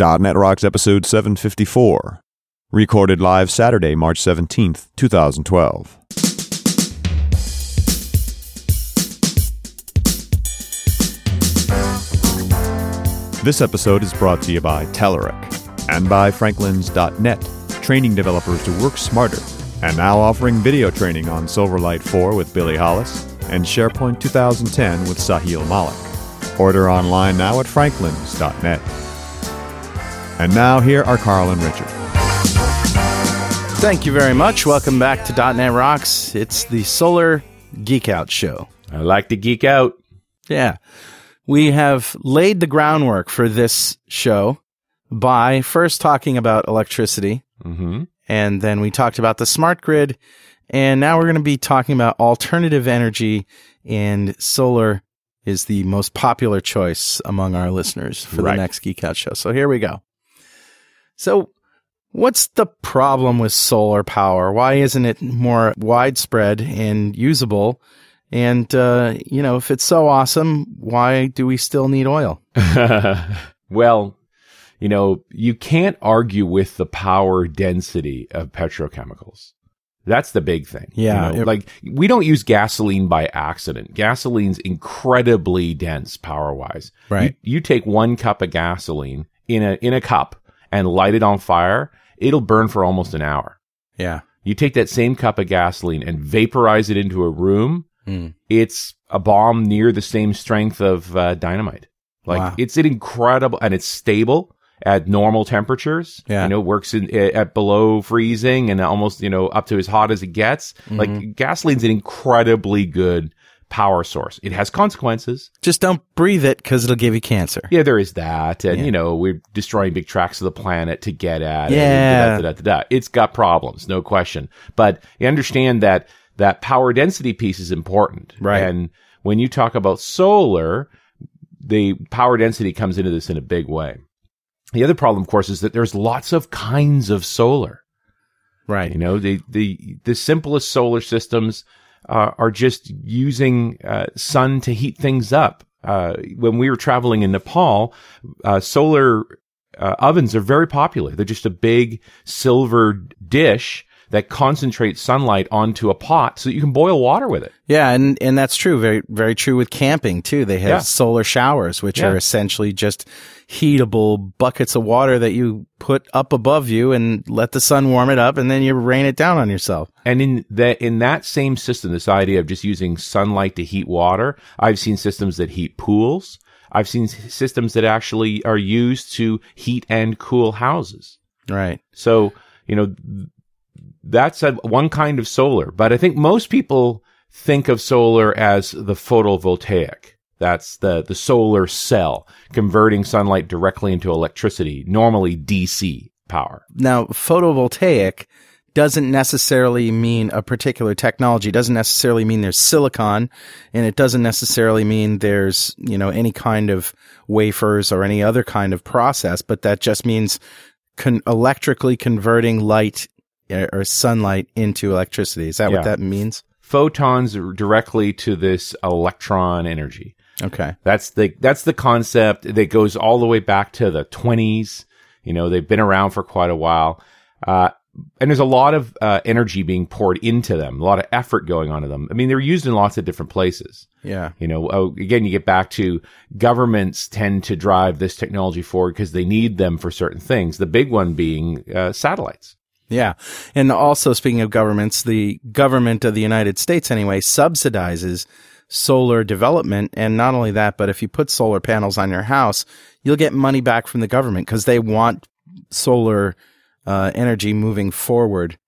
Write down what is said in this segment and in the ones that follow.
.NET Rocks episode 754. Recorded live Saturday, March 17th, 2012. This episode is brought to you by Telerik and by Franklins.net, training developers to work smarter, and now offering video training on Silverlight 4 with Billy Hollis and SharePoint 2010 with Sahil Malik. Order online now at franklins.net. And now here are Carl and Richard. Thank you very much. Welcome back to .NET Rocks. It's the Solar Geek Out Show. I like to geek out. Yeah. We have laid the groundwork for this show by first talking about electricity, Mm-hmm. and then we talked about the smart grid, and now we're going to be talking about alternative energy, and solar is the most popular choice among our listeners for Right. the next Geek Out Show. So here we go. So, what's the problem with solar power? Why isn't it more widespread and usable? And, uh, you know, if it's so awesome, why do we still need oil? well, you know, you can't argue with the power density of petrochemicals. That's the big thing. you Yeah, know? it- like we don't use gasoline by accident. Gasoline's incredibly dense power wise. Right. You, you take one cup of gasoline in a in a cup and light it on fire, it'll burn for almost an hour. Yeah. You take that same cup of gasoline and vaporize it into a room, Mm. it's a bomb near the same strength of uh, dynamite. Like Wow. it's an incredible and it's stable at normal temperatures. Yeah. You know, works in at below freezing and almost, you know, up to as hot as it gets. Mm-hmm. Like gasoline's an incredibly good power source. It has consequences. Just don't breathe it because it'll give you cancer. Yeah, there is that. And, Yeah. you know, we're destroying big tracts of the planet to get at it. Yeah. Da, da, da, da. It's got problems, no question. But you understand that that power density piece is important. Right. And when you talk about solar, the power density comes into this in a big way. The other problem, of course, is that there's lots of kinds of solar. Right. You know, the the the simplest solar systems uh, are just using uh, sun to heat things up. Uh, when we were traveling in Nepal, uh, solar uh, ovens are very popular. They're just a big silver dish that concentrates sunlight onto a pot so that you can boil water with it. Yeah, and and that's true. Very very true with camping too. They have Yeah. solar showers, which Yeah. are essentially just heatable buckets of water that you put up above you and let the sun warm it up, and then you rain it down on yourself. And in that in that same system, this idea of just using sunlight to heat water, I've seen systems that heat pools. I've seen systems that actually are used to heat and cool houses. Right. So, you know, that's a, one kind of solar, but I think most people think of solar as the photovoltaic. That's the, the solar cell converting sunlight directly into electricity, normally DC power. Now, photovoltaic doesn't necessarily mean a particular technology. It doesn't necessarily mean there's silicon, and it doesn't necessarily mean there's, you know, any kind of wafers or any other kind of process, but that just means con- electrically converting light or sunlight into electricity. Is that Yeah. what that means? Photons directly to this electron energy. Okay. That's the that's the concept that goes all the way back to the 20s. You know, they've been around for quite a while. Uh, and there's a lot of uh, energy being poured into them, a lot of effort going on to them. I mean, they're used in lots of different places. Yeah. You know, oh, again, you get back to governments tend to drive this technology forward because they need them for certain things. The big one being uh, satellites. Yeah. And also, speaking of governments, the government of the United States, anyway, subsidizes solar development. And not only that, but if you put solar panels on your house, you'll get money back from the government because they want solar uh, energy moving forward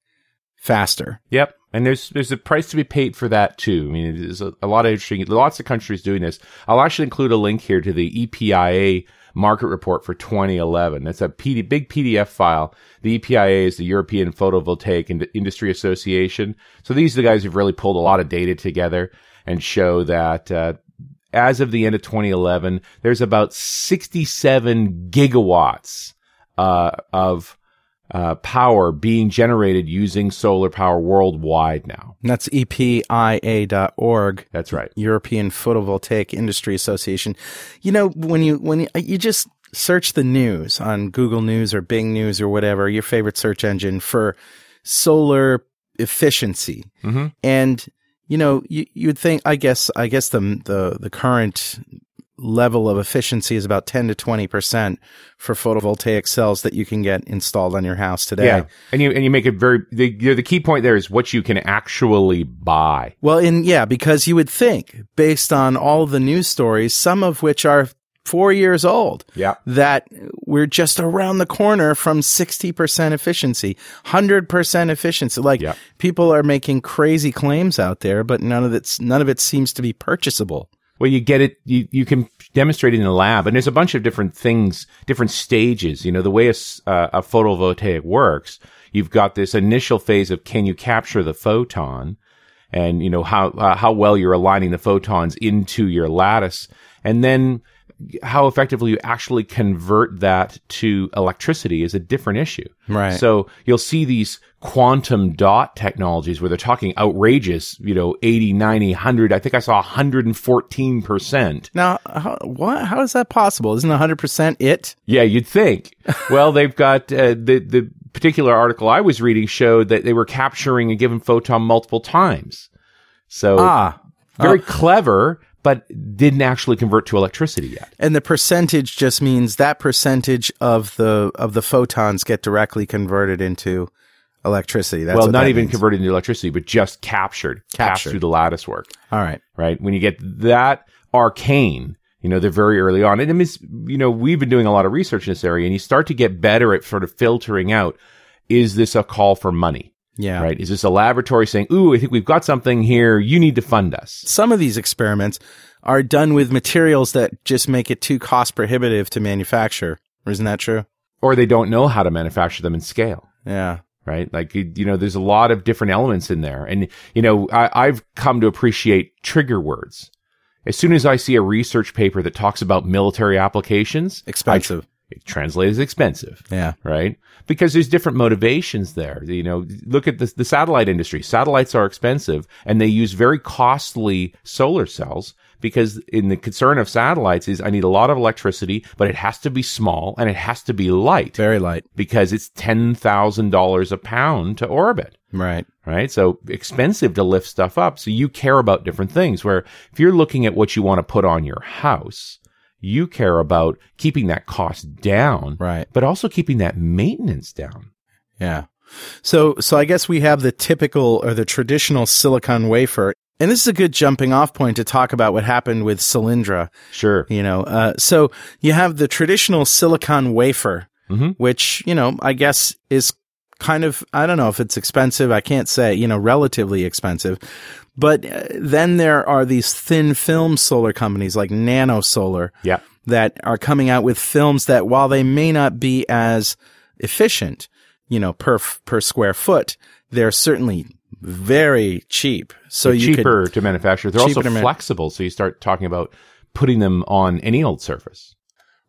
faster. Yep. And there's there's a price to be paid for that too. I mean, there's a, a lot of interesting, lots of countries doing this. I'll actually include a link here to the EPIA market report for 2011. That's a PD, big PDF file. The EPIA is the European Photovoltaic Ind- Industry Association. So these are the guys who've really pulled a lot of data together and show that uh, as of the end of 2011, there's about 67 gigawatts uh, of uh, power being generated using solar power worldwide now. And that's EPIA.org. That's right. European Photovoltaic Industry Association. You know, when you, when you, you just, search the news on Google News or Bing News or whatever, your favorite search engine for solar efficiency. Mm-hmm. And, you know, you, you'd think, I guess, I guess the, the, the current level of efficiency is about 10 to 20% for photovoltaic cells that you can get installed on your house today. Yeah, and you and you make it very. The, you know, the key point there is what you can actually buy. Well, in yeah, because you would think, based on all the news stories, some of which are four years old, Yeah, that we're just around the corner from 60% efficiency, 100% efficiency. Like Yeah. people are making crazy claims out there, but none of it's, none of it seems to be purchasable. Well, you get it. You you can demonstrate it in the lab, and there's a bunch of different things, different stages. You know, the way a, uh, a photovoltaic works. You've got this initial phase of can you capture the photon, and you know how uh, how well you're aligning the photons into your lattice, and then how effectively you actually convert that to electricity is a different issue. Right. So you'll see these quantum dot technologies where they're talking outrageous, you know, 80, 90, 100. I think I saw 114%. Now, how, what, how is that possible? Isn't 100% it? Yeah, you'd think. well, they've got uh, the the particular article I was reading showed that they were capturing a given photon multiple times. So Ah, very clever, but didn't actually convert to electricity yet. and the percentage just means that percentage of the, of the photons get directly converted into electricity. That's well, not that even means. converted into electricity, but just captured, passed Captured. through the lattice work. All right. right? When you get that arcane, you know, they're very early on. And it means, you know, we've been doing a lot of research in this area and you start to get better at sort of filtering out, is this a call for money? Yeah. Right? Is this a laboratory saying, ooh, I think we've got something here. You need to fund us. some of these experiments are done with materials that just make it too cost prohibitive to manufacture. Isn't that true? Or they don't know how to manufacture them in scale. Yeah. Right? Like, you know, there's a lot of different elements in there. And, you know, I, I've come to appreciate trigger words. As soon as I see a research paper that talks about military applications, Expensive. It is expensive. yeah. right? Because there's different motivations there. You know, look at the, the satellite industry. Satellites are expensive and they use very costly solar cells because in the concern of satellites is I need a lot of electricity, but it has to be small and it has to be light Very light. because it's $10,000 a pound to orbit. Right. Right. So expensive to lift stuff up. So you care about different things where if you're looking at what you want to put on your house, you care about keeping that cost down Right. but also keeping that maintenance down. Yeah. So, so I guess we have the typical or the traditional silicon wafer. And this is a good jumping off point to talk about what happened with Solyndra. Sure. You know, uh, so you have the traditional silicon wafer, Mhm. which, you know, I guess is kind of, I don't know if it's expensive. I can't say, you know, relatively expensive. But uh, then there are these thin film solar companies like Nanosolar Yeah. that are coming out with films that while they may not be as efficient, you know, per, per square foot, they're certainly very cheap. So They're you cheaper to manufacture. They're also flexible. So you start talking about putting them on any old surface.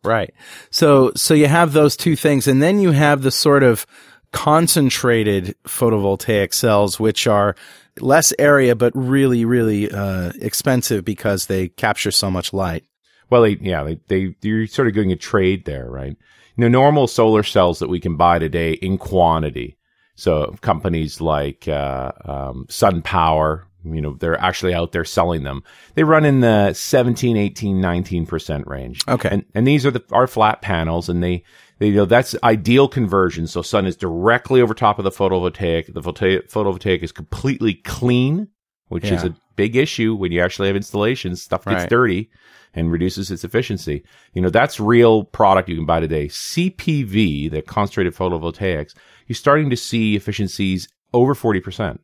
Right. So so you have those two things and then you have the sort of concentrated photovoltaic cells which are less area but really really uh, expensive because they capture so much light. Well, they, yeah, they, they, you're sort of doing a trade there, right? You know, normal solar cells that we can buy today in quantity. So companies like, uh, um, SunPower, you know, they're actually out there selling them. They run in the 17, 18, 19% range. Okay. And, and these are the, are flat panels and they, you know, that's ideal conversion. So sun is directly over top of the photovoltaic. The photovoltaic, is completely clean, which is a big issue when you actually have installations. Stuff gets Right. dirty and reduces its efficiency. You know, that's real product you can buy today. CPV, the concentrated photovoltaics, you're starting to see efficiencies over 40%,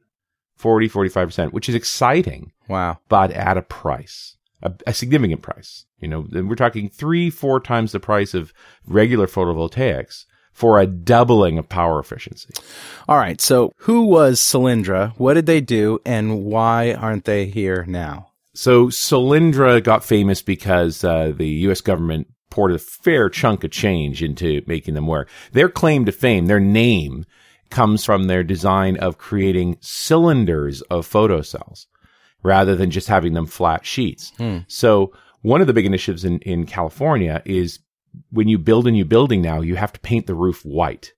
40, 45%, which is exciting, Wow. but at a price, a, a significant price. You know, we're talking three, four times the price of regular photovoltaics for a doubling of power efficiency. All right. So who was Solyndra? What did they do and why aren't they here now? So Solyndra got famous because uh, the U.S. government poured a fair chunk of change into making them work. Their claim to fame, their name, comes from their design of creating cylinders of photocells rather than just having them flat sheets. Hmm. So one of the big initiatives in, in California is when you build a new building now, you have to paint the roof white.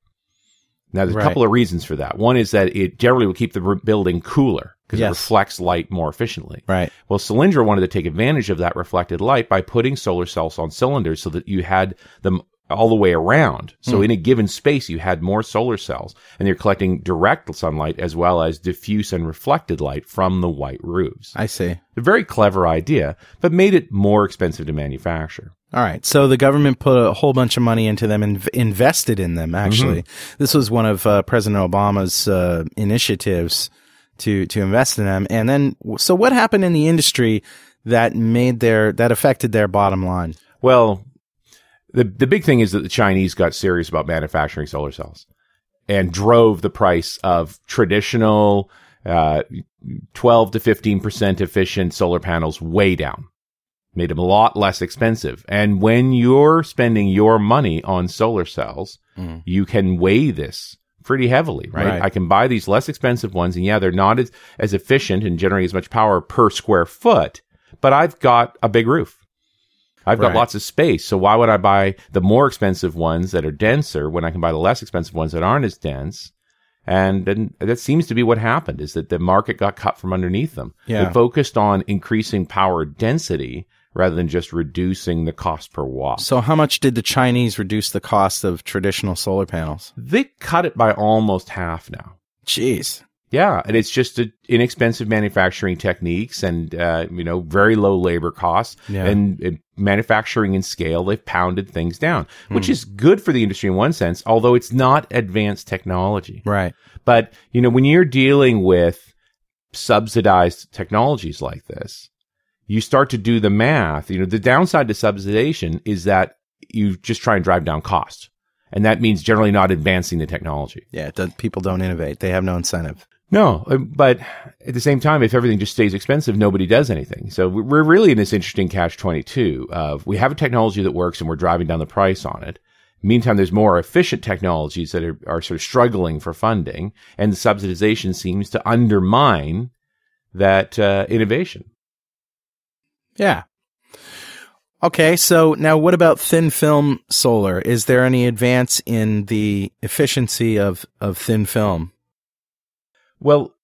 Now, there's Right. a couple of reasons for that. One is that it generally will keep the building cooler because it reflects light more efficiently. Right. Well, Solyndra wanted to take advantage of that reflected light by putting solar cells on cylinders so that you had them all the way around. So Hmm. in a given space, you had more solar cells and you're collecting direct sunlight as well as diffuse and reflected light from the white roofs. I see. A very clever idea, but made it more expensive to manufacture. All right. So the government put a whole bunch of money into them and invested in them, actually. This was one of uh, President Obama's uh, initiatives to, to invest in them. And then, so what happened in the industry that made their, that affected their bottom line? Well, the the big thing is that the Chinese got serious about manufacturing solar cells and drove the price of traditional uh, 12 to 15 percent efficient solar panels way down. Made them a lot less expensive. And when you're spending your money on solar cells, Mm. you can weigh this pretty heavily, right? Right. I can buy these less expensive ones, and yeah, they're not as, as efficient and generate as much power per square foot, but I've got a big roof. I've got Right. lots of space. So why would I buy the more expensive ones that are denser when I can buy the less expensive ones that aren't as dense? And, and that seems to be what happened is that the market got cut from underneath them. Yeah. They focused on increasing power density rather than just reducing the cost per watt. So how much did the Chinese reduce the cost of traditional solar panels? They cut it by almost half now. Jeez. Yeah, and it's just a, inexpensive manufacturing techniques and uh, you know very low labor costs Yeah. and, and manufacturing in scale. They've pounded things down, which Hmm. is good for the industry in one sense, although it's not advanced technology. Right. But you know when you're dealing with subsidized technologies like this, you start to do the math. You know the downside to subsidization is that you just try and drive down costs and that means generally not advancing the technology. Yeah. Does, people don't innovate. They have no incentive. No, uh, but at the same time, if everything just stays expensive, nobody does anything. So we- we're really in this interesting catch 22 of we have a technology that works and we're driving down the price on it. Meantime, there's more efficient technologies that are, are sort of struggling for funding and the subsidization seems to undermine that uh, innovation. Yeah. Okay, so now what about thin film solar? Is there any advance in the efficiency of, of thin film? Well,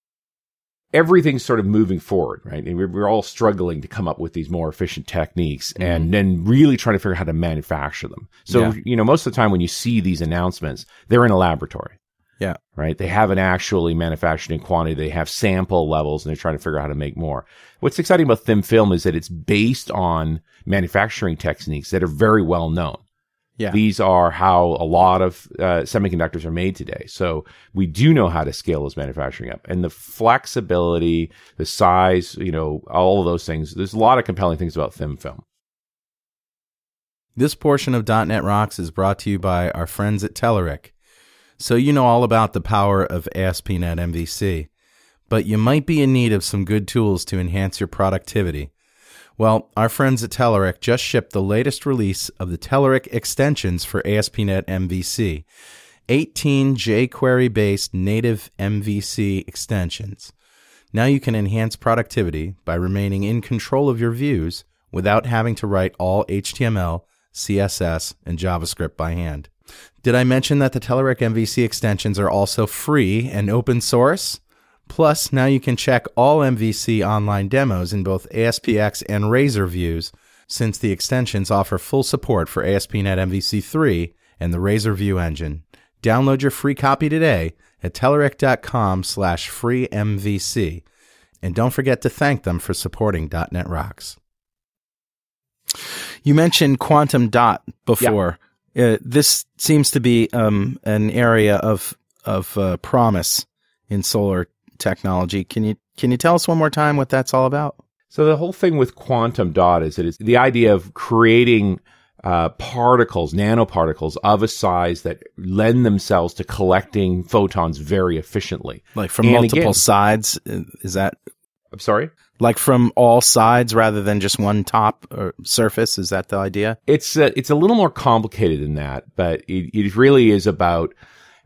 everything's sort of moving forward, right? And we're, we're all struggling to come up with these more efficient techniques mm-hmm. and then really trying to figure out how to manufacture them. So, Yeah. you know, most of the time when you see these announcements, they're in a laboratory, Yeah. right? They haven't actually manufactured in quantity. They have sample levels and they're trying to figure out how to make more. What's exciting about thin film is that it's based on manufacturing techniques that are very well known. Yeah. These are how a lot of uh, semiconductors are made today. So we do know how to scale those manufacturing up and the flexibility, the size, you know, all of those things. There's a lot of compelling things about thin film. This portion of .NET Rocks is brought to you by our friends at Telerik. So you know all about the power of ASP.NET MVC, but you might be in need of some good tools to enhance your productivity. Well, our friends at Telerik just shipped the latest release of the Telerik extensions for ASP.NET MVC, 18 jQuery based native MVC extensions. Now you can enhance productivity by remaining in control of your views without having to write all HTML, CSS, and JavaScript by hand. Did I mention that the Telerik MVC extensions are also free and open source? Plus, now you can check all MVC online demos in both ASPX and Razor views, since the extensions offer full support for ASP.NET MVC 3 and the Razor View engine. Download your free copy today at telerik.com slash free MVC. And don't forget to thank them for supporting .NET Rocks. You mentioned quantum dot before. Uh, this seems to be um, an area of of uh, promise in solar technology. Can you can you tell us one more time what that's all about? So the whole thing with quantum dot is that it's the idea of creating uh, particles, nanoparticles of a size that lend themselves to collecting photons very efficiently. Like from And multiple again- sides? Uh, Is that I'm sorry. like from all sides rather than just one top or surface? Is that the idea? It's a, it's a little more complicated than that, but it, it really is about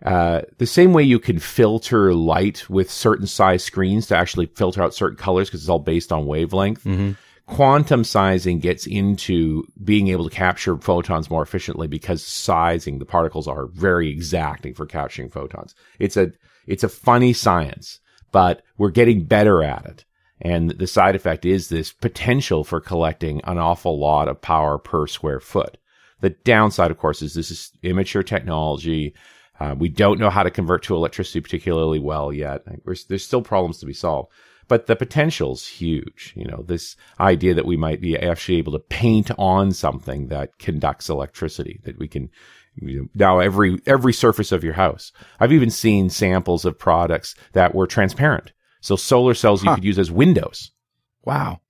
uh, the same way you can filter light with certain size screens to actually filter out certain colors because it's all based on wavelength. Mm-hmm. quantum sizing gets into being able to capture photons more efficiently because sizing the particles are very exacting for capturing photons. It's a it's a funny science, but we're getting better at it. And the side effect is this potential for collecting an awful lot of power per square foot. The downside, of course, is this is immature technology. Uh, we don't know how to convert to electricity particularly well yet. There's, there's still problems to be solved, but the potential's huge. You know, this idea that we might be actually able to paint on something that conducts electricity, that we can you know, now every every surface of your house. I've even seen samples of products that were transparent, so solar cells you could use as windows. Wow.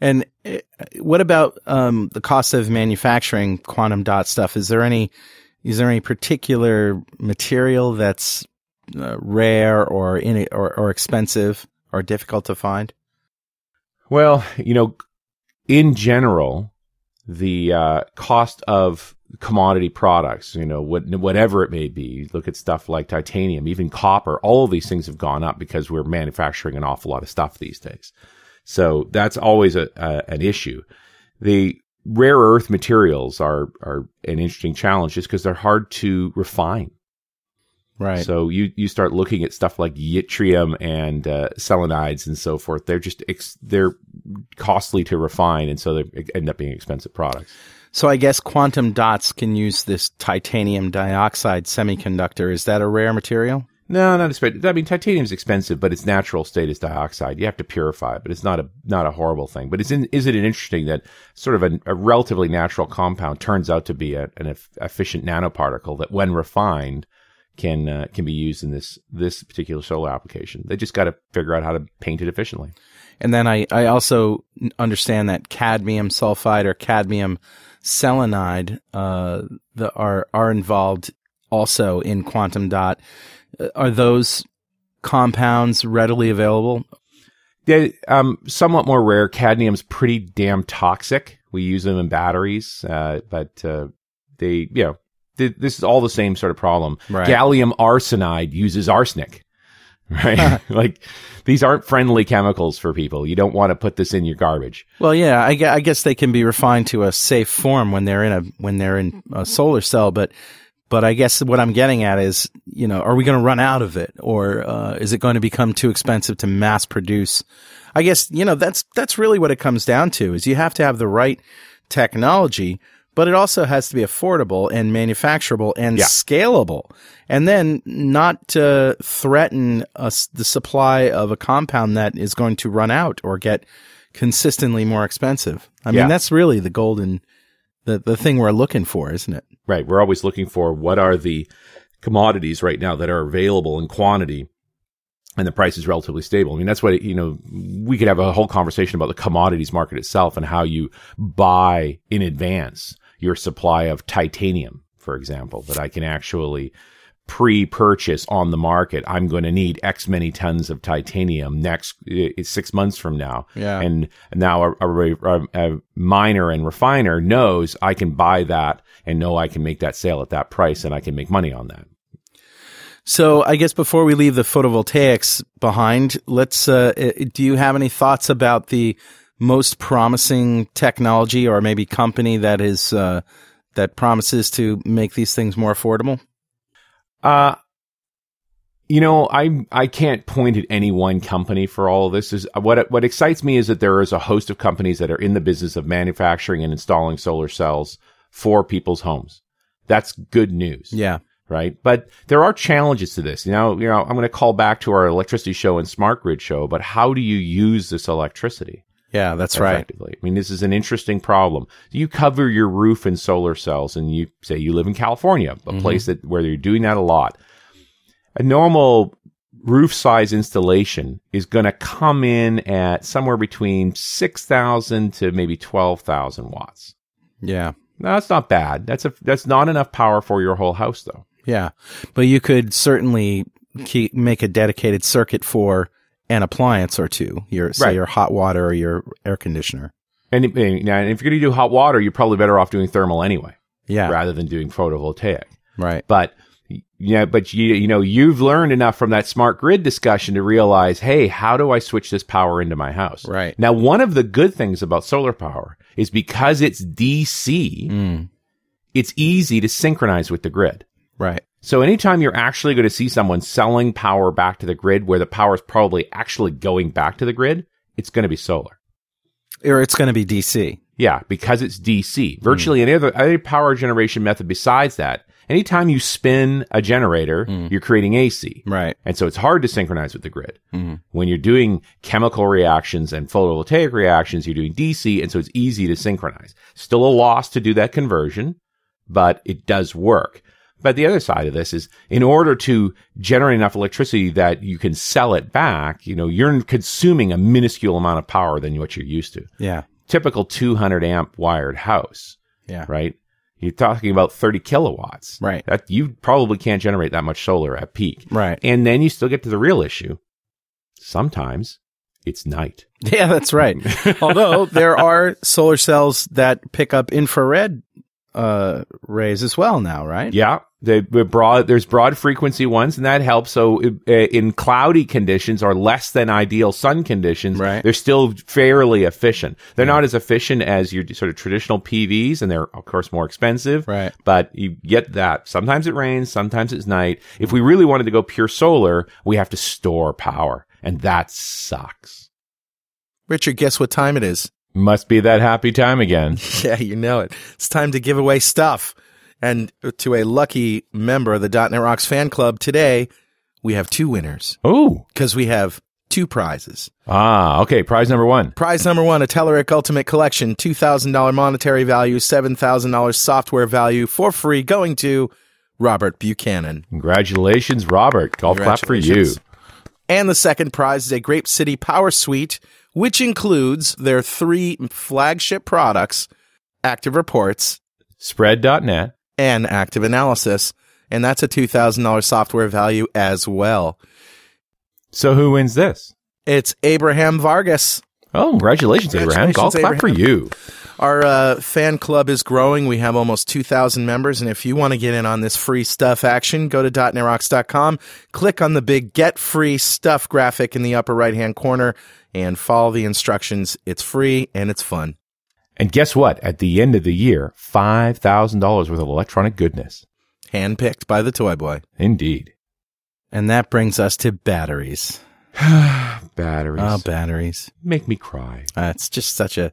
And uh, what about um, the cost of manufacturing quantum dot stuff? Is there any is there any particular material that's uh, rare or in or, or expensive or difficult to find? Well, you know, in general, the uh, cost of commodity products, you know, what, whatever it may be, look at stuff like titanium, even copper, all of these things have gone up because we're manufacturing an awful lot of stuff these days. So that's always a, a an issue. The rare earth materials are are an interesting challenge just because they're hard to refine. Right. So you you start looking at stuff like yttrium and uh, selenides and so forth. They're just ex- they're costly to refine, and so they end up being expensive products. So I guess quantum dots can use this titanium dioxide semiconductor. Is that a rare material? No, not especially. I mean, titanium is expensive, but its natural state is dioxide. You have to purify it, but it's not a not a horrible thing. But in, is it interesting that sort of a, a relatively natural compound turns out to be a, an eff- efficient nanoparticle that, when refined, can uh, can be used in this this particular solar application. They just got to figure out how to paint it efficiently. And then I, I also understand that cadmium sulfide or cadmium selenide uh, the, are are involved also in quantum dot. Are those compounds readily available? They um somewhat more rare. Cadmium's pretty damn toxic. We use them in batteries, uh, but uh, they you know th- this is all the same sort of problem. Right. Gallium arsenide uses arsenic. Right, like these aren't friendly chemicals for people. You don't want to put this in your garbage. Well, yeah, I, I guess they can be refined to a safe form when they're in a when they're in a solar cell, but but I guess what I'm getting at is, you know, are we going to run out of it, or uh, is it going to become too expensive to mass produce? I guess you know that's that's really what it comes down to is you have to have the right technology, but it also has to be affordable and manufacturable and Yeah. scalable, and then not uh, threaten us the supply of a compound that is going to run out or get consistently more expensive. I Yeah. mean, that's really the golden, the the thing we're looking for, isn't it? Right. We're always looking for what are the commodities right now that are available in quantity and the price is relatively stable. I mean, that's what, you know, we could have a whole conversation about the commodities market itself and how you buy in advance your supply of titanium, for example, that I can actually pre-purchase on the market. I'm going to need X many tons of titanium next uh, six months from now. Yeah. And now a, a, a, a miner and refiner knows I can buy that and know I can make that sale at that price and I can make money on that. So I guess before we leave the photovoltaics behind, let's. Uh, uh, do you have any thoughts about the most promising technology or maybe company that is uh, that promises to make these things more affordable? Uh, you know, I I can't point at any one company for all of this. Is what what excites me is that there is a host of companies that are in the business of manufacturing and installing solar cells for people's homes. That's good news. Yeah. right? But there are challenges to this. You know, you know, I'm going to call back to our electricity show and smart grid show, but how do you use this electricity Yeah, that's right. I mean, this is an interesting problem. You cover your roof in solar cells and you say you live in California, a mm-hmm. place that where you're doing that a lot. A normal roof size installation is going to come in at somewhere between 6,000 to maybe 12,000 watts. Yeah. No, that's not bad. That's a that's not enough power for your whole house though. Yeah. But you could certainly keep, make a dedicated circuit for an appliance or two, your say Right. your hot water or your air conditioner. And, and if you're going to do hot water, you're probably better off doing thermal anyway, Yeah. rather than doing photovoltaic. Right. But yeah, but you you know you've learned enough from that smart grid discussion to realize, hey, how do I switch this power into my house? Right. Now, one of the good things about solar power is because it's DC, Mm. it's easy to synchronize with the grid. Right. So anytime you're actually going to see someone selling power back to the grid where the power is probably actually going back to the grid, it's going to be solar. Or it's going to be DC. Yeah, because it's DC. Virtually any other, other power generation method besides that, anytime you spin a generator, you're creating AC. Right. And so it's hard to synchronize with the grid. Mhm. When you're doing chemical reactions and photovoltaic reactions, you're doing DC, and so it's easy to synchronize. Still a loss to do that conversion, but it does work. But the other side of this is in order to generate enough electricity that you can sell it back, you know, you're consuming a minuscule amount of power than what you're used to. Yeah. Typical 200 amp wired house, Yeah. right? You're talking about 30 kilowatts. Right. That you probably can't generate that much solar at peak. Right. And then you still get to the real issue. Sometimes it's night. Yeah, that's right. Although there are solar cells that pick up infrared uh, rays as well now, right? Yeah, they they're broad. There's broad frequency ones, and that helps. So uh, in cloudy conditions or less than ideal sun conditions, Right. they're still fairly efficient. They're not as efficient as your sort of traditional PVs, and they're of course more expensive. Right. But you get that. Sometimes it rains, sometimes it's night. If we really wanted to go pure solar, we have to store power, and that sucks. Richard, guess what time it is? Must be that happy time again. Yeah, you know it. It's time to give away stuff. And to a lucky member of the .NET Rocks fan club today, we have two winners Oh, because we have two prizes. ah, okay. Prize number one. Prize number one, a Telerik Ultimate Collection, $2,000 monetary value, $7,000 software value for free going to Robert Buchanan. Congratulations, Robert. Golf clap for you. And the second prize is a GrapeCity Power Suite, which includes their three flagship products, ActiveReports Spread.net. and ActiveAnalysis. And that's a $2,000 software value as well. So who wins this? It's Abraham Vargas. Oh, congratulations, Abraham. Golf Congratulations, clap for you. Our uh, fan club is growing. We have almost 2,000 members. And if you want to get in on this free stuff action, go to .netrocks.com, click on the big Get Free Stuff graphic in the upper right hand corner, and follow the instructions. It's free and it's fun. And guess what? At the end of the year, $5,000 worth of electronic goodness. Handpicked by the Toy Boy. Indeed. And that brings us to batteries. Batteries. Oh, batteries. Make me cry. Uh, it's just such a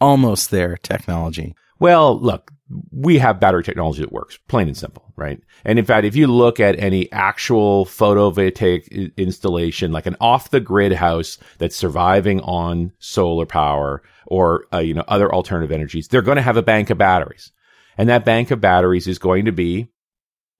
almost there technology. Well, look, we have battery technology that works, plain and simple, right? And in fact, if you look at any actual photovoltaic installation, like an off the grid house that's surviving on solar power or, uh, you know, other alternative energies, they're going to have a bank of batteries. And that bank of batteries is going to be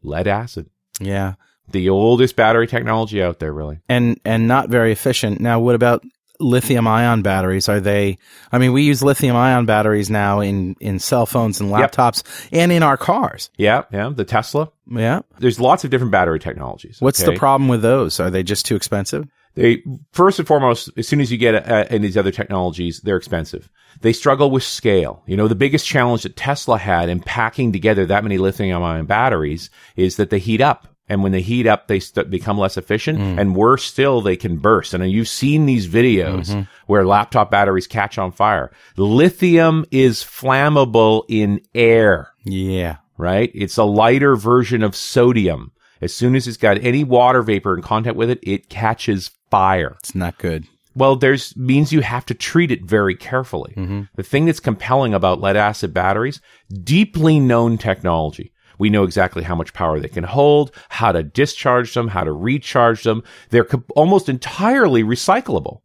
lead acid, Yeah. The oldest battery technology out there, really. And and not very efficient. Now what about lithium ion batteries? Are they I mean, we use lithium ion batteries now in in cell phones and Yep. laptops and in our cars. Yeah. Yeah. The Tesla. Yeah. There's lots of different battery technologies. What's okay? the problem with those? Are they just too expensive? They first and foremost, as soon as you get uh, in these other technologies, they're expensive. They struggle with scale. You know, the biggest challenge that Tesla had in packing together that many lithium-ion batteries is that they heat up. And when they heat up, they st- become less efficient. Mm. And worse still, they can burst. And you've seen these videos mm-hmm. where laptop batteries catch on fire. Lithium is flammable in air Yeah. right? It's a lighter version of sodium. As soon as it's got any water vapor in contact with it, it catches fire. It's not good. Well, there's means you have to treat it very carefully. Mm-hmm. The thing that's compelling about lead acid batteries, deeply known technology. We know exactly how much power they can hold, how to discharge them, how to recharge them. They're co- almost entirely recyclable.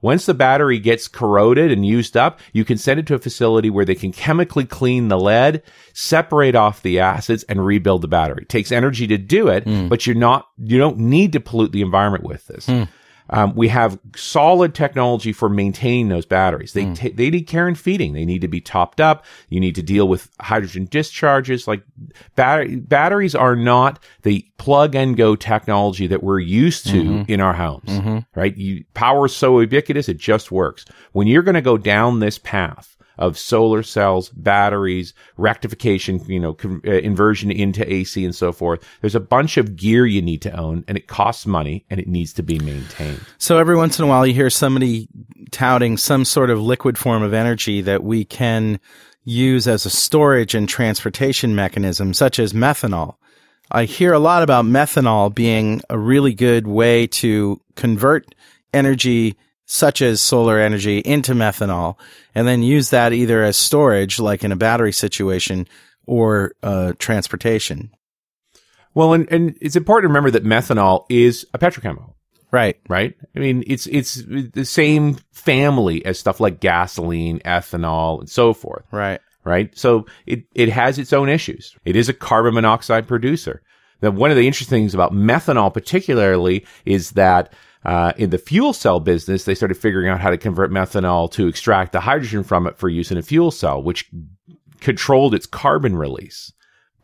Once the battery gets corroded and used up, you can send it to a facility where they can chemically clean the lead, separate off the acids, and rebuild the battery. It takes energy to do it, hmm. but you're not, you don't need to pollute the environment with this. Hmm. Um, we have solid technology for maintaining those batteries. They hmm. ta- they need care and feeding. They need to be topped up. You need to deal with hydrogen discharges. Like battery batteries are not the plug and go technology that we're used to mm-hmm. in our homes. Mm-hmm. Right? You power is so ubiquitous, it just works. When you're going to go down this path of solar cells, batteries, rectification, you know, con- uh, inversion into AC and so forth. There's a bunch of gear you need to own and it costs money and it needs to be maintained. So every once in a while you hear somebody touting some sort of liquid form of energy that we can use as a storage and transportation mechanism, such as methanol. I hear a lot about methanol being a really good way to convert energy such as solar energy into methanol and then use that either as storage, like in a battery situation, or uh, transportation. Well, and, and it's important to remember that methanol is a petrochemical. Right. Right. I mean, it's, it's the same family as stuff like gasoline, ethanol, and so forth. Right. Right. So it, it has its own issues. It is a carbon monoxide producer. Now, one of the interesting things about methanol particularly is that uh, in the fuel cell business, they started figuring out how to convert methanol to extract the hydrogen from it for use in a fuel cell, which controlled its carbon release.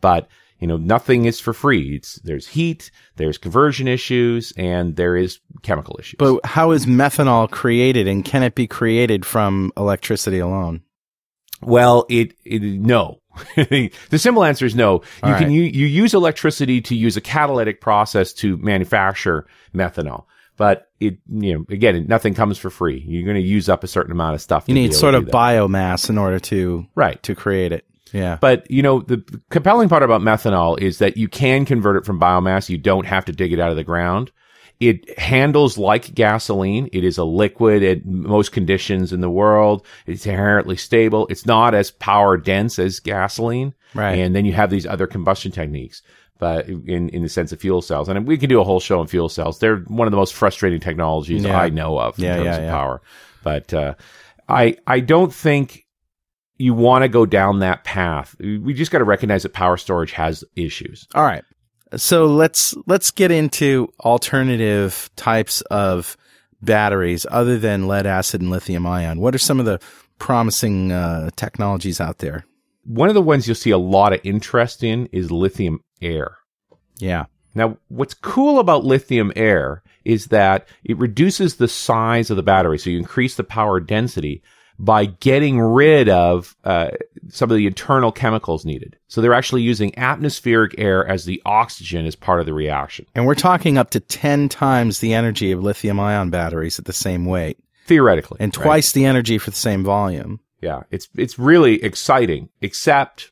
But you know, nothing is for free. It's, there's heat, there's conversion issues, and there is chemical issues. But how is methanol created, and can it be created from electricity alone? Well, it, it no. the simple answer is no. All you can right. you, you use electricity to use a catalytic process to manufacture methanol. But it, you know, again, nothing comes for free. You're going to use up a certain amount of stuff. You need sort of biomass in order to right. to create it. Yeah. But you know, the compelling part about methanol is that you can convert it from biomass. You don't have to dig it out of the ground. It handles like gasoline. It is a liquid at most conditions in the world. It's inherently stable. It's not as power dense as gasoline. Right. And then you have these other combustion techniques, but in, in the sense of fuel cells. And we can do a whole show on fuel cells. They're one of the most frustrating technologies Yeah. I know of in Yeah, terms yeah, of power. But, uh, I, I don't think you want to go down that path. We just got to recognize that power storage has issues. All right. So let's let's get into alternative types of batteries other than lead acid and lithium ion. What are some of the promising uh, technologies out there? One of the ones you'll see a lot of interest in is lithium air. Yeah. Now, what's cool about lithium air is that it reduces the size of the battery, so you increase the power density by getting rid of uh, some of the internal chemicals needed. So they're actually using atmospheric air as the oxygen as part of the reaction. And we're talking up to 10 times the energy of lithium ion batteries at the same weight Theoretically. and right? twice the energy for the same volume. Yeah, it's it's really exciting, except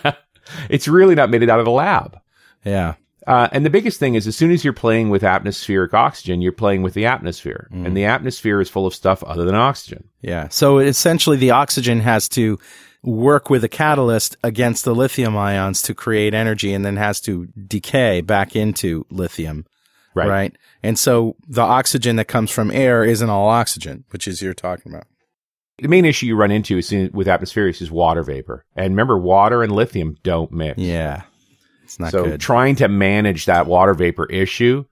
it's really not made it out of the lab. Yeah. Uh, and the biggest thing is, as soon as you're playing with atmospheric oxygen, you're playing with the atmosphere, and the atmosphere is full of stuff other than oxygen. Yeah. So essentially the oxygen has to work with a catalyst against the lithium ions to create energy and then has to decay back into lithium. Right. Right. And so the oxygen that comes from air isn't all oxygen, which is you're talking about. The main issue you run into is in, with atmospherics is water vapor, and remember, water and lithium don't mix. Yeah. It's not so good. trying to manage that water vapor issue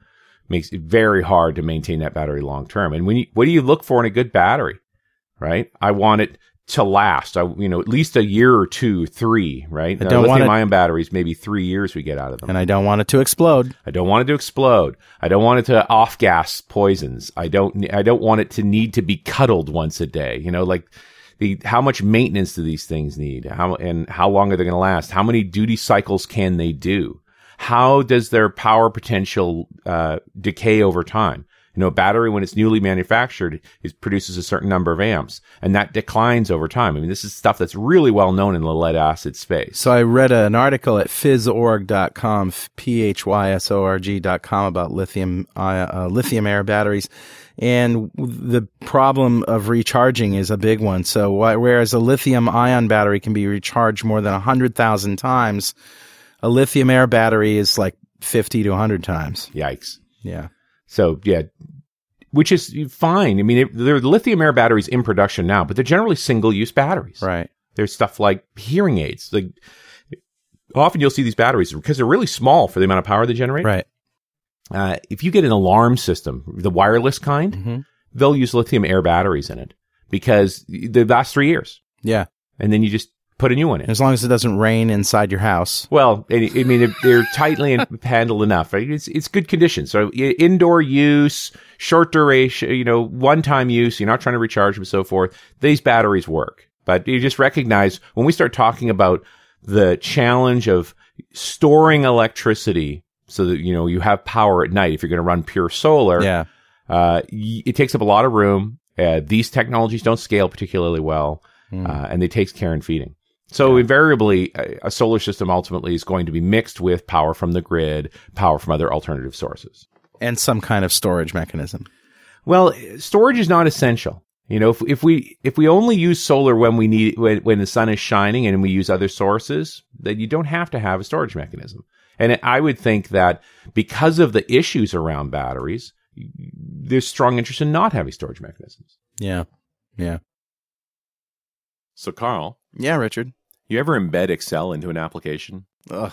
makes it very hard to maintain that battery long term. And when you, what do you look for in a good battery? Right? I want it to last. I, you know, at least a year or two, three. Right? I don't want lithium it- ion batteries, maybe three years we get out of them. and I don't want it to explode. I don't want it to explode. I don't want it to off gas poisons. I don't. I don't want it to need to be cuddled once a day. You know, like the how much maintenance do these things need? How and how long are they going to last? How many duty cycles can they do? How does their power potential uh, decay over time? You know, a battery when it's newly manufactured, it produces a certain number of amps, and that declines over time. I mean, this is stuff that's really well known in the lead acid space. So I read an article at phys.org.com, P-H-Y-S-O-R-G.com about lithium, uh, uh, lithium air batteries. And the problem of recharging is a big one. So whereas a lithium ion battery can be recharged more than 100,000 times, a lithium air battery is like 50 to 100 times. Yikes. Yeah. So yeah, which is fine. I mean, it, there are lithium air batteries in production now, but they're generally single use batteries. Right. There's stuff like hearing aids. Like often you'll see these batteries because they're really small for the amount of power they generate. Right. Uh, if you get an alarm system, the wireless kind, Mhm. they'll use lithium air batteries in it because they last three years, Yeah. and then you just put a new one in. As long as it doesn't rain inside your house. Well, I I mean, they're- they're tightly handled enough. It's it's good condition. So indoor use, short duration, you know, one time use. You're not trying to recharge them, and so forth. These batteries work, But you just recognize when we start talking about the challenge of storing electricity so that, you know, you have power at night if you're going to run pure solar. Yeah. Uh, y- it takes up a lot of room. Uh, these technologies don't scale particularly well, Hmm. uh, and they take care in feeding. So invariably, a, a solar system ultimately is going to be mixed with power from the grid, power from other alternative sources. And some kind of storage mechanism. Well, storage is not essential. You know, if, if we if we only use solar when we need when, when the sun is shining and we use other sources, then you don't have to have a storage mechanism. And I would think that because of the issues around batteries, there's strong interest in not having storage mechanisms. Yeah. Yeah. So, Carl, Yeah, Richard. you ever embed Excel into an application? Ugh.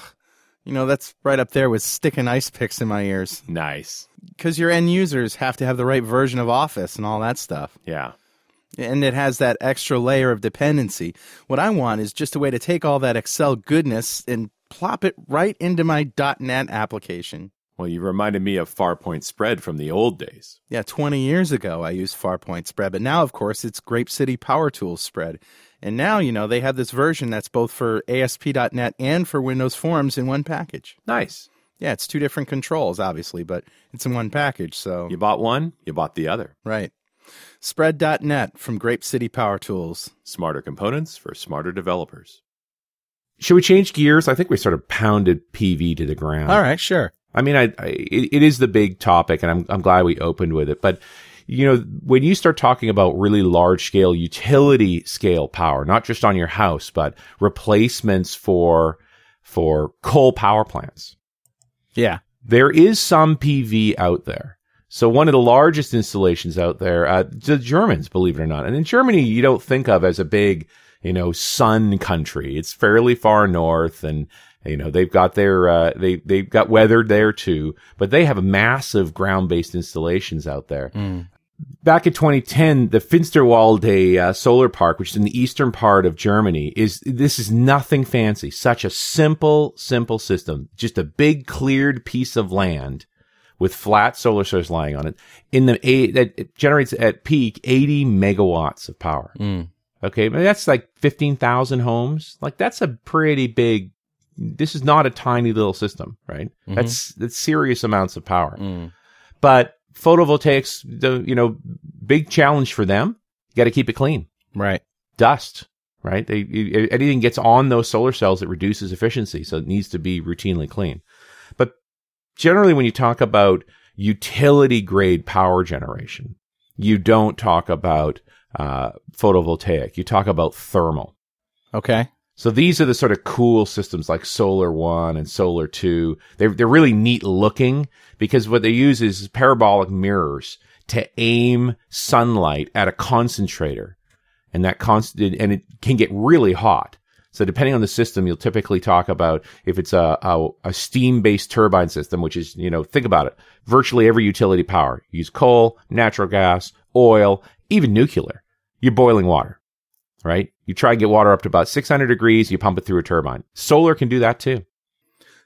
You know, that's right up there with sticking ice picks in my ears. Nice. Because your end users have to have the right version of Office and all that stuff. Yeah. And it has that extra layer of dependency. What I want is just a way to take all that Excel goodness and plop it right into my .NET application. Well, you reminded me of Farpoint Spread from the old days. Yeah, 20 years ago I used Farpoint Spread, but now, of course, it's GrapeCity Power Tools Spread. And now, you know, they have this version that's both for ASP.NET and for Windows Forms in one package. Nice. Yeah, it's two different controls, obviously, but it's in one package, so. You bought one, you bought the other. Right. Spread.net from GrapeCity Power Tools. Smarter components for smarter developers. Should we change gears? I think we sort of pounded PV to the ground. All right, sure. I mean, I, I it, it is the big topic, and I'm I'm glad we opened with it. But you know, when you start talking about really large scale utility scale power, not just on your house, but replacements for for coal power plants, Yeah. there is some PV out there. So one of the largest installations out there, uh, the Germans, believe it or not, and in Germany, you don't think of as a big, you know, sun country. It's fairly far north, and you know they've got their uh, they they've got weather there too, but they have massive ground based installations out there. Back in 2010, the Finsterwalde uh, solar park, which is in the eastern part of Germany, is this is nothing fancy. Such a simple, simple system. Just a big cleared piece of land with flat solar cells lying on it. In the a that it generates at peak 80 megawatts of power. Hmm. Okay, but that's like 15,000 homes. Like that's a pretty big. This is not a tiny little system, right? Mm-hmm. That's that's serious amounts of power. Hmm. But photovoltaics, the you know, big challenge for them. You got to keep it clean. Right. Dust, right? They you- anything gets on those solar cells, it reduces efficiency, so it needs to be routinely clean. But generally, when you talk about utility grade power generation, you don't talk about uh, photovoltaic. You talk about thermal. Okay. So these are the sort of cool systems like Solar One and Solar Two. They're they're really neat looking because what they use is parabolic mirrors to aim sunlight at a concentrator, and that constant and it can get really hot. So depending on the system, you'll typically talk about if it's a a, a steam based turbine system, which is you know think about it. Virtually every utility power use coal, natural gas, oil, even nuclear. You're boiling water right? You try and get water up to about 600 degrees, you pump it through a turbine. Solar can do that too.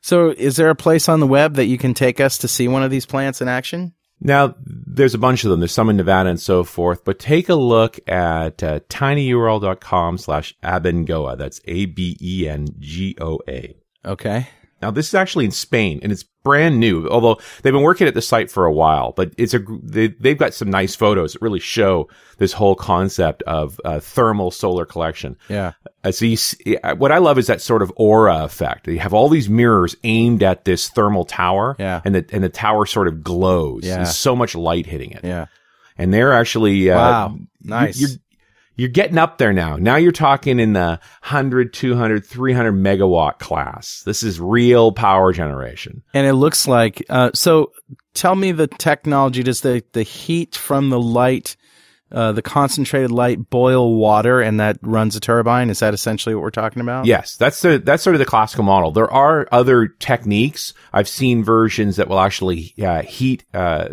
So, is there a place on the web that you can take us to see one of these plants in action? Now, there's a bunch of them. There's some in Nevada and so forth, but take a look at uh, tinyurl.com slash abengoa. That's A-B-E-N-G-O-A. Okay. Now, this is actually in Spain and it's brand new, although they've been working at the site for a while, but it's a, they, they've got some nice photos that really show this whole concept of uh, thermal solar collection. Yeah. Uh, so you see, what I love is that sort of aura effect. You have all these mirrors aimed at this thermal tower, Yeah. and the and the tower sort of glows. Yeah. There's so much light hitting it, Yeah. and they're actually uh, Wow. Nice. You're, you're getting up there now. Now you're talking in the 100, 200, 300 megawatt class. This is real power generation. And it looks like uh, so. Tell me the technology. Does the the heat from the light, uh, the concentrated light, boil water, and that runs a turbine? Is that essentially what we're talking about? Yes, that's the that's sort of the classical model. There are other techniques. I've seen versions that will actually uh, heat uh,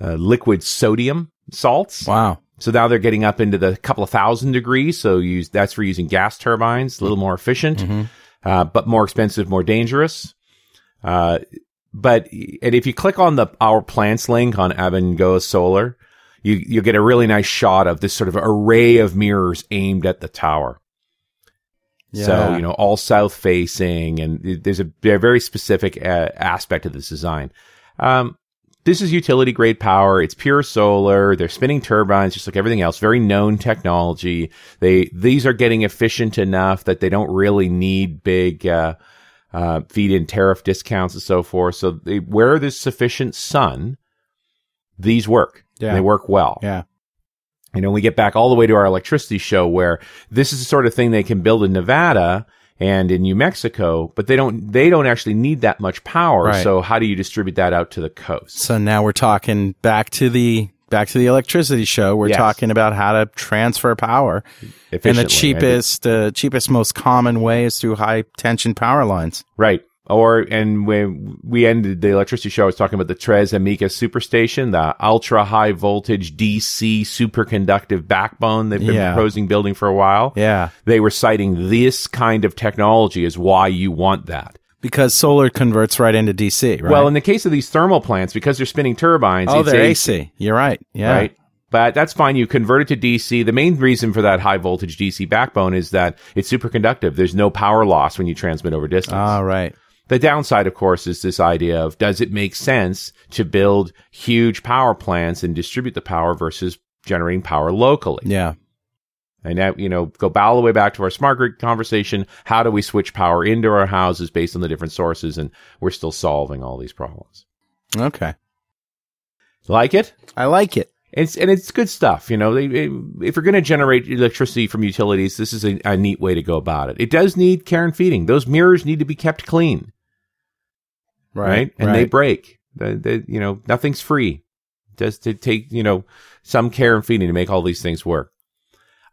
uh, liquid sodium salts. Wow. So now they're getting up into the couple of thousand degrees. So use that's for using gas turbines, a little more efficient, uh, but more expensive, more dangerous. Uh, but and if you click on the our plants link on Abengoa Solar, you you get a really nice shot of this sort of array of mirrors aimed at the tower. So you know, all south facing, and there's a, a very specific uh, aspect of this design. Um, this is utility grade power. It's pure solar. They're spinning turbines, just like everything else. Very known technology. They these are getting efficient enough that they don't really need big uh, uh, feed in tariff discounts and so forth. So they, where there's sufficient sun, these work. Yeah. They work well. Yeah. You know, we get back all the way to our electricity show where this is the sort of thing they can build in Nevada and in New Mexico, but they don't they don't actually need that much power. Right. So how do you distribute that out to the coast? So now we're talking back to the back to the electricity show. We're Yes. talking about how to transfer power, and the cheapest, uh, cheapest, most common way is through high tension power lines. Right. Or, and when we ended the electricity show, I was talking about the Tres Amigas superstation, the ultra high voltage DC superconductive backbone they've been Yeah. proposing building for a while. Yeah, They were citing this kind of technology as why you want that. because solar converts right into DC. Right. Well, in the case of these thermal plants, because they're spinning turbines, oh, it's they're AC, AC. You're right. Yeah. right? But that's fine. You convert it to DC. The main reason for that high voltage DC backbone is that it's superconductive. There's no power loss when you transmit over distance. All right. The downside, of course, is this idea of does it make sense to build huge power plants and distribute the power versus generating power locally? Yeah. And now, you know, go all the way back to our smart grid conversation. How do we switch power into our houses based on the different sources? And we're still solving all these problems. Okay. Like it? I like it. It's and it's good stuff. You know, they, it- if you're going to generate electricity from utilities, this is a, a neat way to go about it. It does need care and feeding. Those mirrors need to be kept clean, right? And they break. The, the, you know, nothing's free. Does to take you know some care and feeding to make all these things work.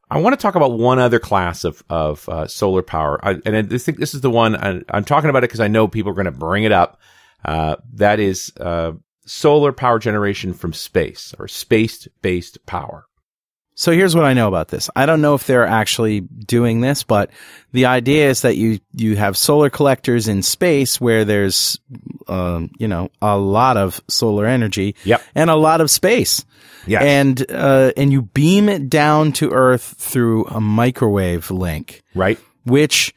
I want to talk about one other class of of uh, solar power, I, and I think this is the one I, I'm talking about it because I know people are going to bring it up. Uh, that is uh, solar power generation from space or space based power. So here's what I know about this. I don't know if they're actually doing this, but the idea is that you you have solar collectors in space where there's um, you know a lot of solar energy Yep. and a lot of space. Yes. And uh, and you beam it down to Earth through a microwave link, Right? which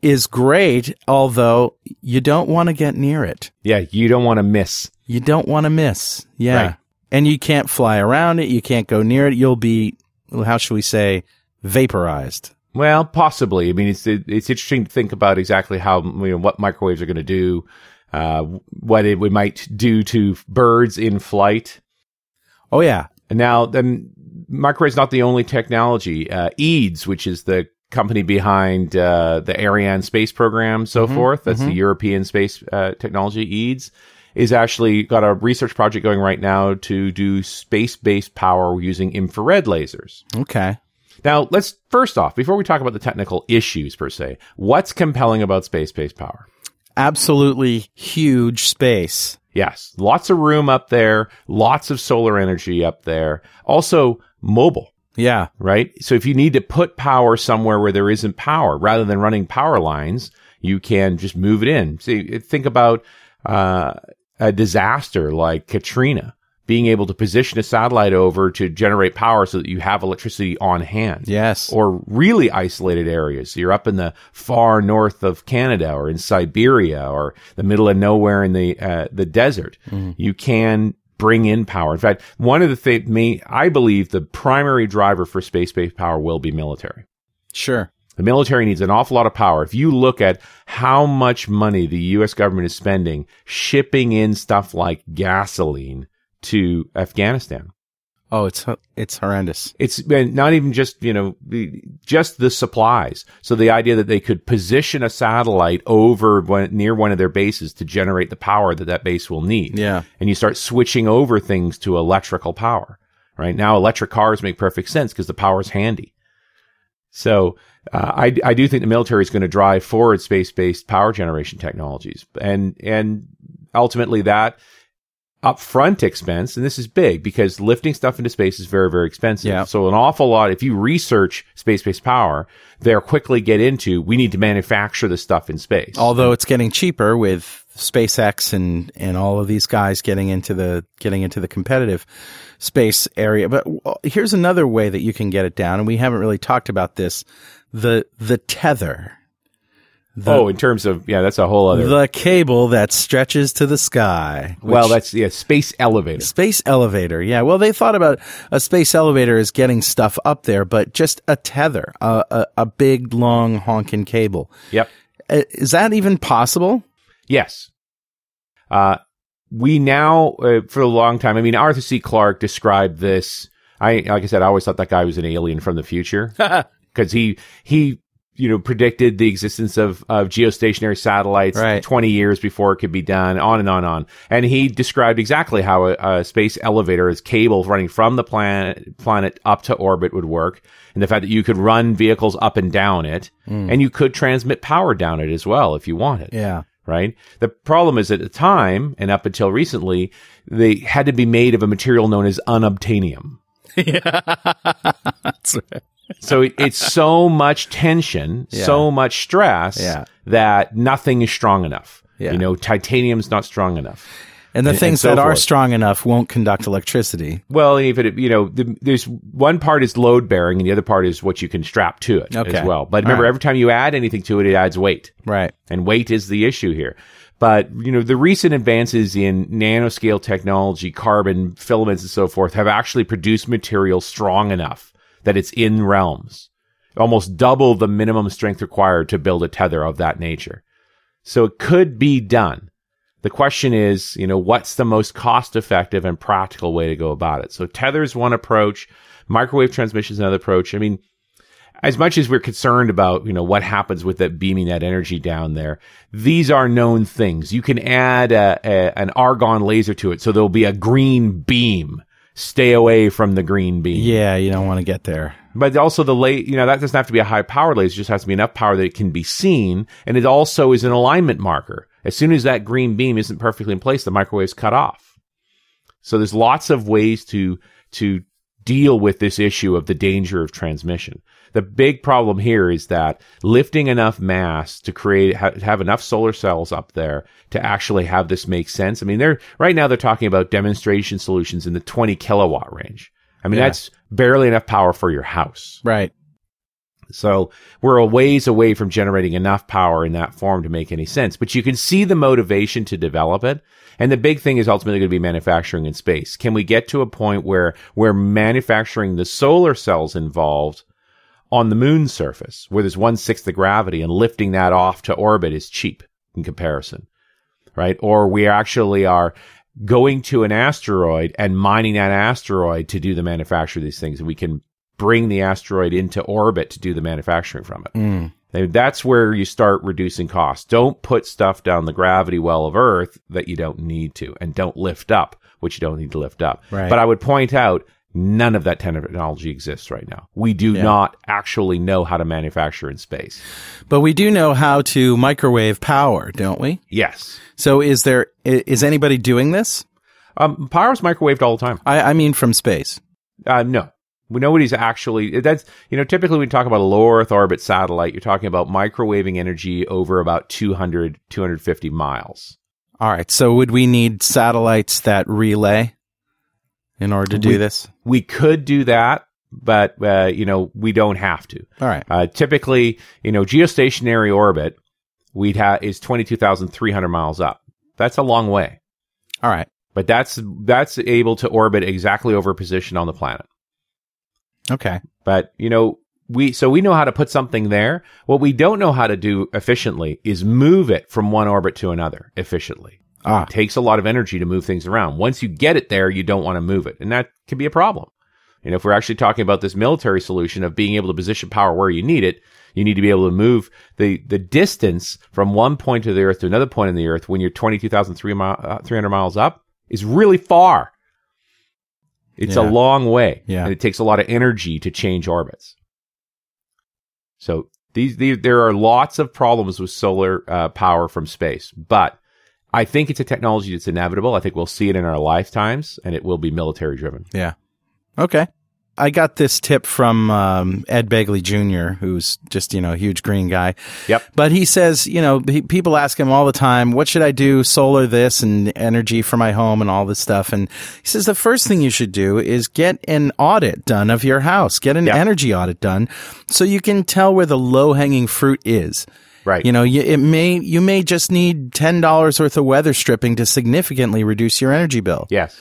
is great, although you don't want to get near it. Yeah, you don't want to miss. You don't want to miss. Yeah. Right. And you can't fly around it. You can't go near it. You'll be, how should we say, vaporized. Well, possibly. I mean, it's it's interesting to think about exactly how you know what microwaves are going to do, uh, what it would might do to birds in flight. Oh, yeah. And now, then, microwave's not the only technology. Uh, EADS, which is the company behind uh, the Ariane space program, so forth. That's the European space uh, technology. EADS is actually got a research project going right now to do space-based power using infrared lasers. Okay. Now, let's first off, before we talk about the technical issues per se, what's compelling about space-based power? Absolutely huge space. Yes, lots of room up there, lots of solar energy up there. Also, mobile. Yeah. right? So if you need to put power somewhere where there isn't power, rather than running power lines, you can just move it in. See, think about uh, a disaster like Katrina, being able to position a satellite over to generate power so that you have electricity on hand. Yes. Or really isolated areas. You're up in the far north of Canada or in Siberia or the middle of nowhere in the uh, the desert. You can bring in power. In fact, one of the things, I believe the primary driver for space-based power will be military. Sure. The military needs an awful lot of power. If you look at how much money the U.S. government is spending shipping in stuff like gasoline to Afghanistan, Oh, it's it's horrendous. it's not even just you know the, just the supplies. So the idea that they could position a satellite over one, near one of their bases to generate the power that that base will need, Yeah. and you start switching over things to electrical power. Right now, electric cars make perfect sense because the power is handy. So uh, I, I do think the military is going to drive forward space-based power generation technologies, and and ultimately that upfront expense, and this is big because lifting stuff into space is very very expensive. Yeah. So an awful lot. If you research space-based power, they'll quickly get into we need to manufacture the stuff in space. Although it's getting cheaper with SpaceX and and all of these guys getting into the getting into the competitive space area. But uh, here's another way that you can get it down, and we haven't really talked about this: the the tether. The, oh, in terms of yeah, that's a whole other. the cable that stretches to the sky. well, that's yeah, space elevator. Space elevator. Yeah. Well, they thought about a space elevator as getting stuff up there, but just a tether, a, a, a big, long, honking cable. Yep. Uh, Is that even possible? Yes. Uh, we now, uh, for a long time, I mean, Arthur C. Clarke described this. I, like I said, I always thought that guy was an alien from the future because he, he, you know, predicted the existence of, of geostationary satellites Right. 20 years before it could be done, on and on and on. And he described exactly how a, a space elevator is cable running from the planet, planet up to orbit would work. And the fact that you could run vehicles up and down it hmm. and you could transmit power down it as well if you wanted Yeah. right? The problem is at the time and up until recently, they had to be made of a material known as unobtainium. That's right. So it, it's so much tension, Yeah. so much stress Yeah. that nothing is strong enough. Yeah. You know, titanium's not strong enough. And the And- things and so that are strong enough won't conduct electricity. Well, even if it, you know, the, there's one part is load bearing and the other part is what you can strap to it Okay. as well. But remember, right. every time you add anything to it, it adds weight. Right. and weight is the issue here. But you know, the recent advances in nanoscale technology, carbon filaments, and so forth, have actually produced material strong enough that it's in realms, almost double the minimum strength required to build a tether of that nature. So it could be done. The question is, you know, what's the most cost effective and practical way to go about it? So tether is one approach. Microwave transmission is another approach. I mean, as much as we're concerned about, you know, what happens with that beaming that energy down there, these are known things. You can add a, a, an argon laser to it, so there'll be a green beam. Stay away from the green beam. Yeah, you don't want to get there. But also the late, you know, that doesn't have to be a high power laser. It just has to be enough power that it can be seen. And it also is an alignment marker. As soon as that green beam isn't perfectly in place, the microwave's cut off. So there's lots of ways to, to deal with this issue of the danger of transmission. The big problem here is that lifting enough mass to create, ha- have enough solar cells up there to actually have this make sense. I mean, they're, right now they're talking about demonstration solutions in the 20 kilowatt range. I mean, Yeah. that's barely enough power for your house. Right. So we're a ways away from generating enough power in that form to make any sense. But you can see the motivation to develop it. And the big thing is ultimately going to be manufacturing in space. Can we get to a point where we're manufacturing the solar cells involved on the moon's surface, where there's one sixth the gravity and lifting that off to orbit is cheap in comparison, right? Or we actually are going to an asteroid and mining that asteroid to do the manufacture of these things. And we can bring the asteroid into orbit to do the manufacturing from it. Mm. That's where you start reducing costs. Don't put stuff down the gravity well of Earth that you don't need to, and don't lift up what you don't need to lift up. Right. But I would point out none of that technology exists right now. We do Yeah. not actually know how to manufacture in space. But we do know how to microwave power, don't we? Yes. So is there is anybody doing this? Um, is microwaved all the time. I, I mean from space. Uh, no. We nobody's actually that's you know typically when you talk about a low Earth orbit satellite, you're talking about microwaving energy over about 200 250 miles. All right. So would we need satellites that relay in order to do We- this? We could do that, but uh, you know we don't have to. All right. Uh, typically, you know, geostationary orbit we'd have is 22,300 miles up. That's a long way, All right. but that's that's able to orbit exactly over a position on the planet. Okay. But, you know, we, so we know how to put something there. What we don't know how to do efficiently is move it from one orbit to another efficiently. Ah. It takes a lot of energy to move things around. Once you get it there, you don't want to move it. And that can be a problem. You know, if we're actually talking about this military solution of being able to position power where you need it, you need to be able to move the, the distance from one point of the earth to another point in the earth when you're 22,300 uh, miles up is really far. It's Yeah. a long way. Yeah. And it takes a lot of energy to change orbits. So these, these there are lots of problems with solar uh, power from space, but I think it's a technology that's inevitable. I think we'll see it in our lifetimes, and it will be military driven. Yeah. Okay. I got this tip from um, Ed Begley Jr., who's just you know a huge green guy. Yep. But he says, you know, he, people ask him all the time, "What should I do? Solar this and energy for my home and all this stuff." And he says the first thing you should do is get an audit done of your house. Get an Yep. energy audit done so you can tell where the low hanging fruit is. Right. You know, you, it may you may just need ten dollars worth of weather stripping to significantly reduce your energy bill. Yes.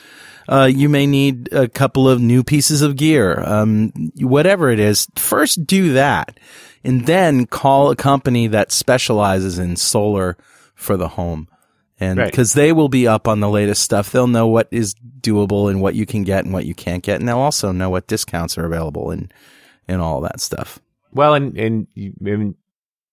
Uh, you may need a couple of new pieces of gear. Um, whatever it is, first do that, and then call a company that specializes in solar for the home. And Right. because they will be up on the latest stuff, they'll know what is doable and what you can get and what you can't get, and they'll also know what discounts are available and and all that stuff. Well, and and mean,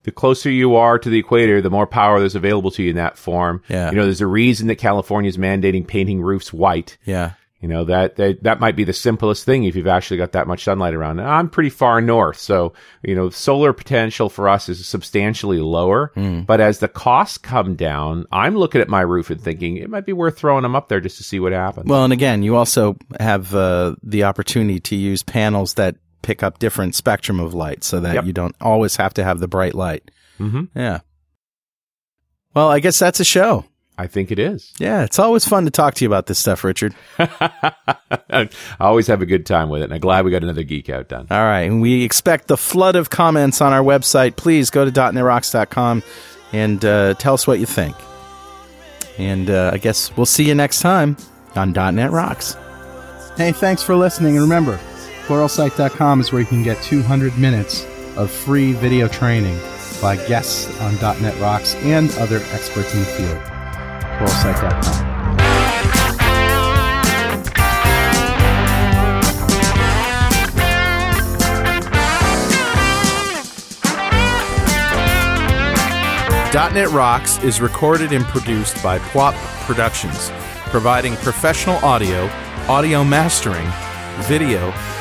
the closer you are to the equator, the more power there's available to you in that form. Yeah. You know, there's a reason that California is mandating painting roofs white. Yeah. You know that, that that might be the simplest thing if you've actually got that much sunlight around. I'm pretty far north, so you know solar potential for us is substantially lower. But as the costs come down, I'm looking at my roof and thinking it might be worth throwing them up there just to see what happens. Well, and again, you also have uh, the opportunity to use panels that pick up different spectrum of light, so that Yep. you don't always have to have the bright light. Mhm. Yeah. Well, I guess that's a show. I think it is. Yeah, it's always fun to talk to you about this stuff, Richard. I always have a good time with it, and I'm glad we got another geek out done. All right, and we expect the flood of comments on our website. Please go to .netrocks.com and uh, tell us what you think. And uh, I guess we'll see you next time on .NET Rocks. Hey, thanks for listening. And remember, pluralsight.com is where you can get 200 minutes of free video training by guests on .NET Rocks and other experts in the field. pluralsight.com. .NET Rocks is recorded and produced by Pwop Productions, providing professional audio, audio mastering, video,